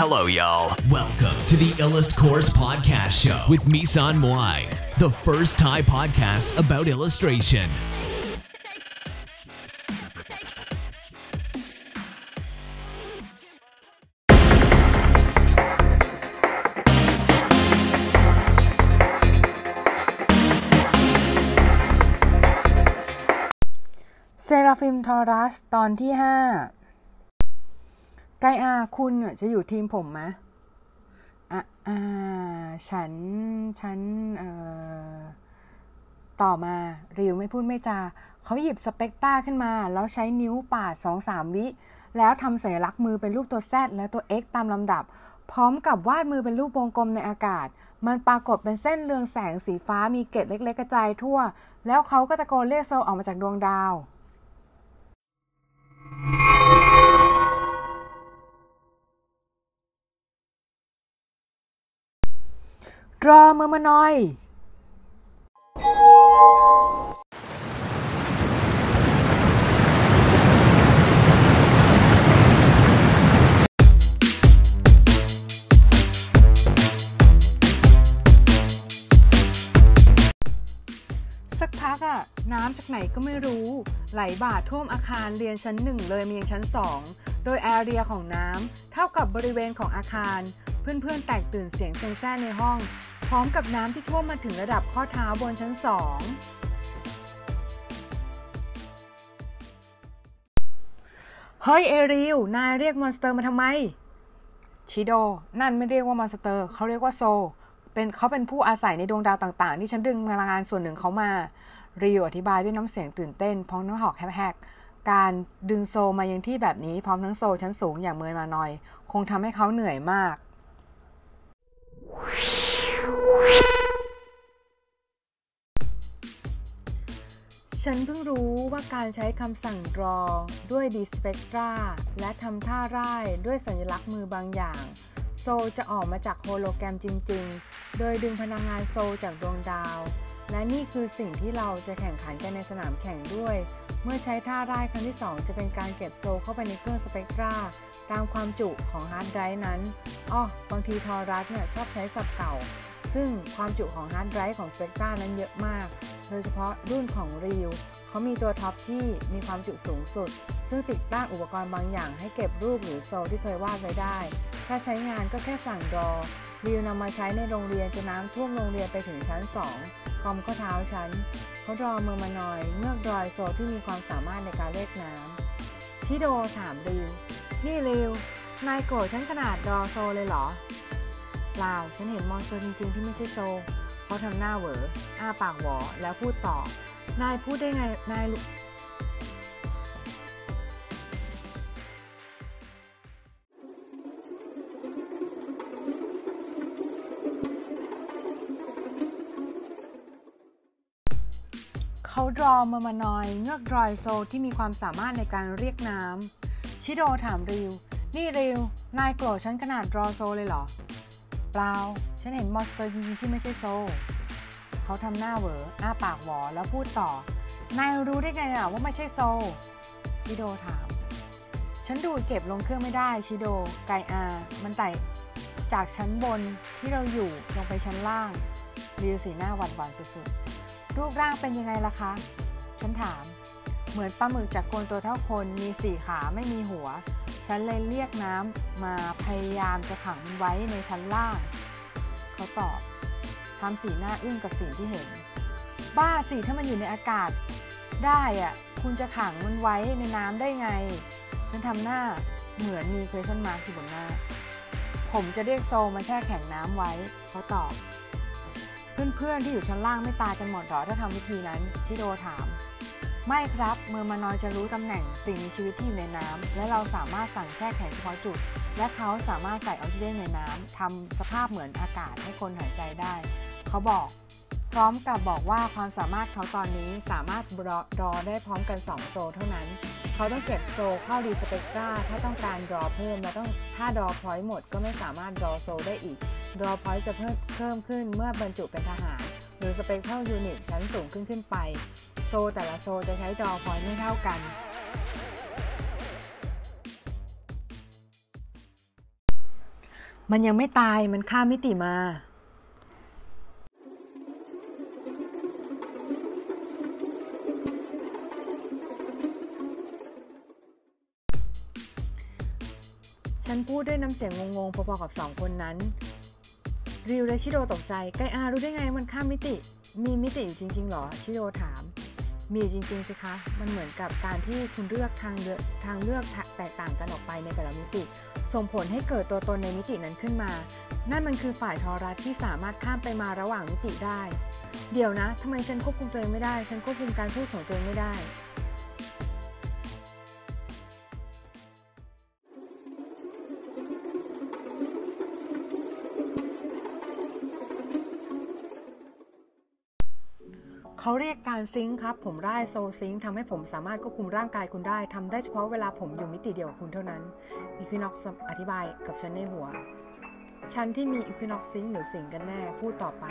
Hello, y'all. Welcome to the Illust Course Podcast Show with Misan Moai, the first Thai podcast about illustration. เซราฟิมทอรัส ตอนที่ห้า ไกอาคุณจะอยู่ทีมผมไหมอะอ่าฉัน ฉัน เอ่อ ต่อมา ริวไม่พูดไม่จา เขาหยิบสเปกตาขึ้นมา แล้วใช้นิ้วปาดสองสามวิ แล้วทำสัญลักษณ์มือเป็นรูปตัว Z และตัว X ตามลำดับ พร้อมกับวาดมือเป็นรูปวงกลมในอากาศ มันปรากฏเป็นเส้นเรืองแสงสีฟ้ามีเกล็ดเล็ก ๆ กระจายทั่ว แล้วเขาก็ตะโกนเรียกโซออกมาจากดวงดาว รอมือมาหน่อย สักพักอะน้ำจากไหนก็ไม่รู้ ไหลบ่าท่วมอาคารเรียนชั้นหนึ่งเลยมายังชั้นสอง โดยแอเรียของน้ำเท่ากับบริเวณของอาคาร เพื่อนๆ แตกตื่นเสียงเซ็งแซ่ในห้อง พร้อมกับน้ำที่ท่วมมาถึงระดับข้อเท้าบนชั้นสองเฮ้ยเอริลนายเรียก monster มาทำไม ชิโด นั่นไม่เรียกว่า monster เขาเรียกว่า soul เป็นเขาเป็นผู้อาศัยในดวงดาวต่างๆ ที่ฉันดึงพลังงานส่วนหนึ่งเขามา ริวอธิบายด้วยน้ำเสียงตื่นเต้นพร้อมน้ำหอบแฮกๆการดึง soul มายังที่แบบนี้พร้อมทั้ง soul ชั้นสูงอย่างเมินมานอย คงทำให้เขาเหนื่อยมาก ฉันเพิ่งรู้ว่าการใช้คำสั่ง draw ด้วย d spectra และทำท่าร่ายด้วยสัญลักษณ์มือบางอย่าง โซจะออกมาจากโฮโลแกรมจริง ๆ โดยดึงพลังงานโซจากดวงดาว และนี่คือสิ่งที่เราจะแข่งขันกันในสนามแข่งด้วย เมื่อใช้ท่าร่ายครั้งที่ 2 จะเป็นการเก็บโซเข้าไปในเครื่องสเปกตราตามความจุของฮาร์ดไดรฟ์นั้น อ้อบางทีทอรัสเนี่ยชอบใช้ศัพท์เก่า ซึ่งความจุของฮาร์ดไดรฟ์ของสเปกตรานั้นเยอะมาก โดยเฉพาะรุ่นของรีวเขามีตัวท็อปที่มีความจุสูงสุด ซึ่งติดตั้งอุปกรณ์บางอย่างให้เก็บรูปหรือโซลที่เคยวาดไว้ได้ ถ้าใช้งานก็แค่สั่งดอรีวนำมาใช้ในโรงเรียนจนน้ำท่วมโรงเรียนไปถึงชั้น2คอมข้อเท้าชั้นเขาดรอมือมาหน่อยเมื่อกดอยโซลที่มีความสามารถในการเลขน้ำชิโดถามริว นี่ริว นายโกรธฉันขนาด draw soul เลยเหรอเปล่าฉันเห็น monster จริงๆที่ไม่ใช่ soul เขาทำหน้าเหวออ้าปากหวอแล้วพูดต่อ นายพูดได้ไง นายเขาดรอมามานอย เงือกดรอยโซที่มีความสามารถในการเรียกน้ำ ชิโดถามริว นี่ริว นายโกรธฉันขนาดรอโซเลยเหรอ เปล่า ฉันเห็นมอนสเตอร์จริงที่ไม่ใช่โซ เขาทำหน้าเหวออ้าปากหวอแล้วพูดต่อ นายรู้ได้ไงอะว่าไม่ใช่โซ ชิโดถาม ฉันดูดเก็บลงเครื่องไม่ได้ ชิโด ไกอา มันไต่จากชั้นบนที่เราอยู่ลงไปชั้นล่างริวสีหน้าหวั่นหวั่นสุดๆ รูปร่างเป็นยังไงล่ะคะ ฉันถาม เหมือนปลาหมึกจากโคนตัวเท่าคน มีสี่ขาไม่มีหัว ฉันเลยเรียกน้ำมาพยายามจะขังมันไว้ในชั้นล่าง เขาตอบทำสีหน้าอึ้งกับสิ่งที่เห็น บ้าสิถ้ามันอยู่ในอากาศ ได้อะคุณจะขังมันไว้ในน้ำได้ไง ฉันทำหน้าเหมือนมี question mark อยู่บนหน้า ผมจะเรียกโซมาแช่แข็งน้ำไว้ เขาตอบ เพื่อนๆที่อยู่ชั้นล่างไม่ตายกันหมดหรอถ้าทำวิธีนั้นชิโดถาม ไม่ครับเมอร์มานอยจะรู้ตำแหน่งสิ่งมีชีวิตที่อยู่ในน้ำและเราสามารถสั่งแช่แข็งเฉพาะจุด และเขาสามารถใส่ออกซิเจนในน้ำทำสภาพเหมือนอากาศให้คนหายใจได้ เขาบอก พร้อมกับบอกว่าความสามารถเขาตอนนี้สามารถรอได้พร้อมกัน 2 โซเท่านั้น เขาต้องเก็บโซเข้าดีสเปกตราถ้าต้องการรอเพิ่มและต้องถ้ารอพอยต์หมดก็ไม่สามารถรอโซได้อีกรอพอยต์จะเพิ่มเพิ่มขึ้นเมื่อบรรจุเป็นทหาร หรือสเปกเท่ายูนิตชั้นสูงขึ้นขึ้นไป โซแต่ละโซจะใช้ดอพอยต์ไม่เท่ากัน มันยังไม่ตายมันข้ามมิติมาฉันพูดด้วยน้ำเสียงงงๆพอๆกับสองคนนั้น ริวและชิโดตกใจ ไกอารู้ได้ไงมันข้ามมิติ มีมิติอยู่จริงๆหรอ ชิโดถาม มีจริงๆสิคะ มันเหมือนกับการที่คุณเลือกทางเลือกทางเลือกแตกต่างกันออกไปในแต่ละมิติ ส่งผลให้เกิดตัวตนในมิตินั้นขึ้นมา นั่นมันคือฝ่ายทอรัสที่สามารถข้ามไปมาระหว่างมิติได้ เดี๋ยวนะทำไมฉันควบคุมตัวเองไม่ได้ ฉันควบคุมการพูดของตัวเองไม่ได้ เขาเรียกการซิงค์ครับ ผมได้โซซิงค์ทำให้ผมสามารถควบคุมร่างกายคุณได้ทำได้เฉพาะเวลาผมอยู่มิติเดียวกับคุณเท่านั้นอีควินอกอธิบายกับฉันในหัว ฉันที่มีอีควินอกซิงค์หรือสิงกันแน่พูดต่อไป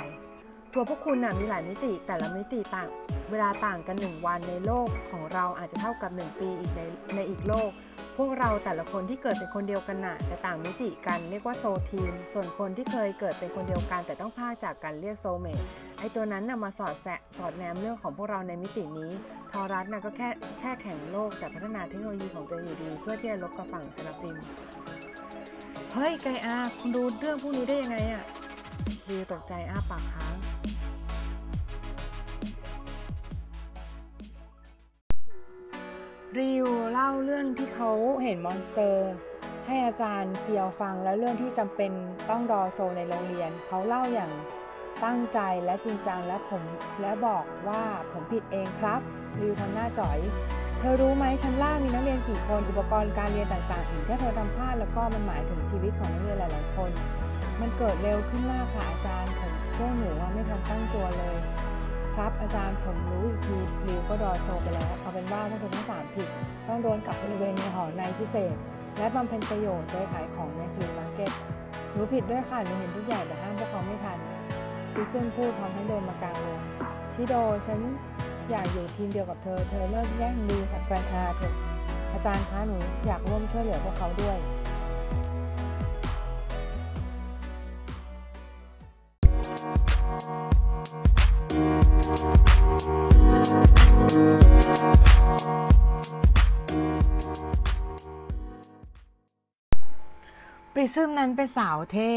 ตัวพวกคุณน่ะมีหลายมิติแต่ละมิติต่างเวลาต่างกัน 1 วันในโลกของเราอาจจะเท่ากับ 1 ปีอีกในในอีกโลก พวกเราแต่ละคนที่เกิดเป็นคนเดียวกันน่ะแต่ต่างมิติกันเรียกว่าโซทีม ส่วนคนที่เคยเกิดเป็นคนเดียวกัน แต่ต้องพากจากกันเรียกโซเมตไอตัวนั้นน่ะมาสอดแสสอดแนมเรื่องของพวกเราในมิตินี้ทอรัสน่ะก็แค่แช่แข็งโลกแต่พัฒนาเทคโนโลยีของตัวอยู่ดี เพื่อที่จะรบกับฝั่งเซราฟิมเฮ้ยไกอาคุณดูเรื่องพวกนี้ได้ยังไงอะดิวตกใจอ้าปากค้าง ริวเล่าเรื่องที่เขาเห็น monster ให้อาจารย์เซียวฟังแล้วเรื่องที่จำเป็นต้องดอโซในโรงเรียน เขาเล่าอย่างตั้งใจและจริงจังและผมและบอกว่าผมผิดเองครับริวทำหน้าจ่อย เธอรู้ไหมชั้นล่างมีนักเรียนกี่คนอุปกรณ์การเรียนต่างๆอีกถ้าเธอทำพลาดแล้วก็มันหมายถึงชีวิตของนักเรียนหลาย ๆ คน มันเกิดเร็วขึ้นมากค่ะอาจารย์ผมพวกหนูว่าไม่ทันตั้งตัวเลย ครับอาจารย์ผมรู้อีกทีริวก็ดอโซไปแล้ว เอาเป็นว่าพวกเธอทั้งสามผิด ต้องโดนกับบริเวณในหอในพิเศษ และบำเพ็ญประโยชน์โดยขายของใน flea market หนูผิดด้วยค่ะหนูเห็นทุกอย่างแต่ห้ามพวกเขาไม่ทันดิซึ่งพูดพร้อมทั้งเดินมากลางวงชิโดฉันอยากอยู่ทีมเดียวกับเธอ เธอเลิกแย่งดิวจากแฟนทาเถอะอาจารย์คะหนูอยากร่วมช่วยเหลือพวกเขาด้วย ซึมนั้นเป็นสาวเท่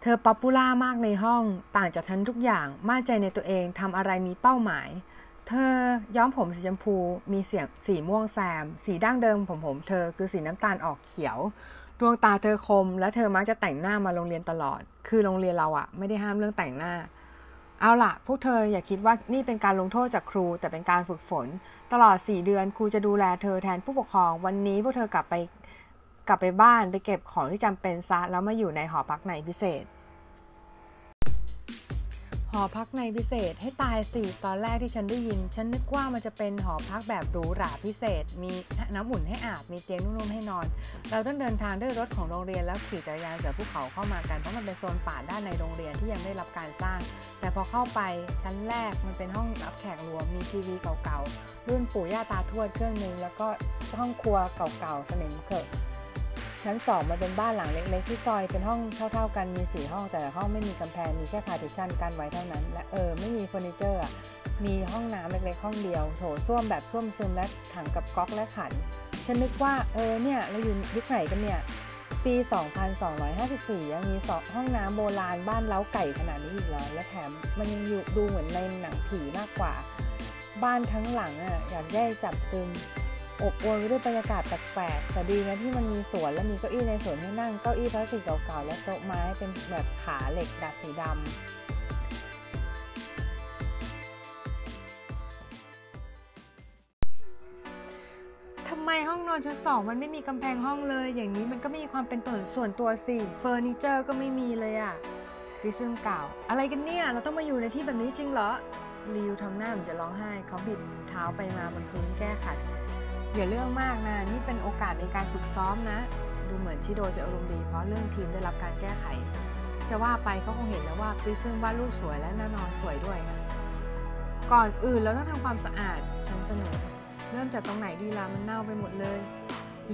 เธอ popular มากในห้อง ต่างจากฉันทุกอย่าง มั่นใจในตัวเองทำอะไรมีเป้าหมาย เธอย้อมผมสีชมพู มีเสียงสีม่วงแซม สีดั้งเดิมผมผมเธอคือสีน้ำตาลออกเขียว ดวงตาเธอคม และเธอมักจะแต่งหน้ามาโรงเรียนตลอด คือโรงเรียนเราอะไม่ได้ห้ามเรื่องแต่งหน้าเอาล่ะ พวกเธออย่าคิดว่านี่เป็นการลงโทษจากครู แต่เป็นการฝึกฝน ตลอด 4 เดือนครูจะดูแลเธอแทนผู้ปกครอง วันนี้พวกเธอกลับไป กลับไปบ้านไปเก็บของที่จำเป็นซะแล้วมาอยู่ในหอพักในพิเศษ หอพักในพิเศษให้ตายสิตอนแรกที่ฉันได้ยิน ฉันนึกว่ามันจะเป็นหอพักแบบหรูหราพิเศษ มีน้ำอุ่นให้อาบมีเตียงนุ่มๆให้นอน เราต้องเดินทางด้วยรถของโรงเรียนแล้วขี่จักรยานจากภูเขาเข้ามากันเพราะมันเป็นโซนป่าด้านในโรงเรียนที่ยังไม่ได้รับการสร้าง แต่พอเข้าไปชั้นแรกมันเป็นห้องรับแขกรวมมีทีวีเก่าๆรุ่นปู่ย่าตาทวดเครื่องนึงแล้วก็ห้องครัวเก่าๆสนิมเขอะ ชั้นสองมันเป็นบ้านหลังเล็กๆที่ซอยเป็นห้องเท่า ๆ กันมีสี่ห้องแต่ห้องไม่มีกำแพงมีแค่ partition กันไว้เท่านั้น และเออไม่มีเฟอร์นิเจอร์มีห้องน้ำเล็กๆห้องเดียวโถส้วมแบบส้วมซึมและถังกับก๊อกและขัน ฉันนึกว่าเออเนี่ยเราอยู่ยุคไหนกันเนี่ยปี 2254 ยังมีสองห้องน้ำโบราณบ้านเล้าไก่ขนาดนี้อีกเหรอและแถมมันยังอยู่ดูเหมือนในหนังผีมากกว่า บ้านทั้งหลังอะอยากแย่จับตึม อบอวลไปด้วยบรรยากาศแปลกๆแต่ดีนะที่มันมีสวนและมีเก้าอี้ในสวนให้นั่งเก้าอี้พลาสติกเก่าๆและโต๊ะไม้เป็นแบบขาเหล็กดัดสีดำทำไมห้องนอนชั้นสองมันไม่มีกำแพงห้องเลย อย่างนี้มันก็ไม่มีความเป็นตัวส่วนตัวสิเฟอร์นิเจอร์ก็ไม่มีเลยอะริซึมกล่าว อะไรกันเนี่ย เราต้องมาอยู่ในที่แบบนี้จริงเหรอ ริวทำหน้าเหมือนจะร้องไห้ เขาบิดเท้าไปมาบนพื้นแก้ขัด อย่าเรื่องมากนะ นี่เป็นโอกาสในการฝึกซ้อมนะ ดูเหมือนชิโดจะอารมณ์ดี เพราะเรื่องทีมได้รับการแก้ไข จะว่าไปเขาคงเห็นแล้วว่าปริซึมวาดรูปสวยและแน่นอนสวยด้วยนะก่อนอื่นเราต้องทำความสะอาดฉันเสนอ เริ่มจากตรงไหนดีล่ะมันเน่าไปหมดเลย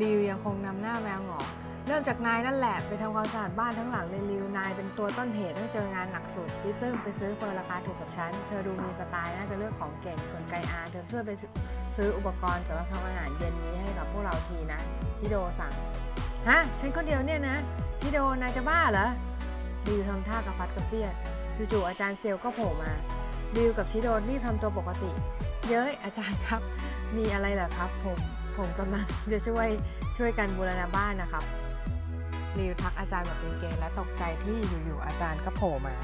ริวยังคงนำหน้าแมวหงอเริ่มจากนายนั่นแหละไปทำความสะอาดบ้านทั้งหลังเลยริวนายเป็นตัวต้นเหตุให้เจองานหนักสุดที่ซึ่งไปซื้อเฟอร์ราคาถูกกับฉัน เธอดูมีสไตล์น่าจะเลือกของเก่งส่วนไกอาเธอช่วยไป ซื้ออุปกรณ์สำหรับทำอาหารเย็นนี้ให้กับพวกเราทีนะชิโดสั่งฮะฉันคนเดียวเนี่ยนะชิโดนายจะบ้าเหรอริวทำท่ากระฟัดกระเฟียดจู่ๆอาจารย์เซลก็โผล่มาริวกับชิโดรีบทำตัวปกติ เย้ยอาจารย์ครับ มีอะไรเหรอครับผมผมกำลังจะช่วยช่วยกันบูรณาบ้านนะครับริวทักอาจารย์แบบเกงและตกใจที่อยู่ๆอาจารย์ก็โผล่มา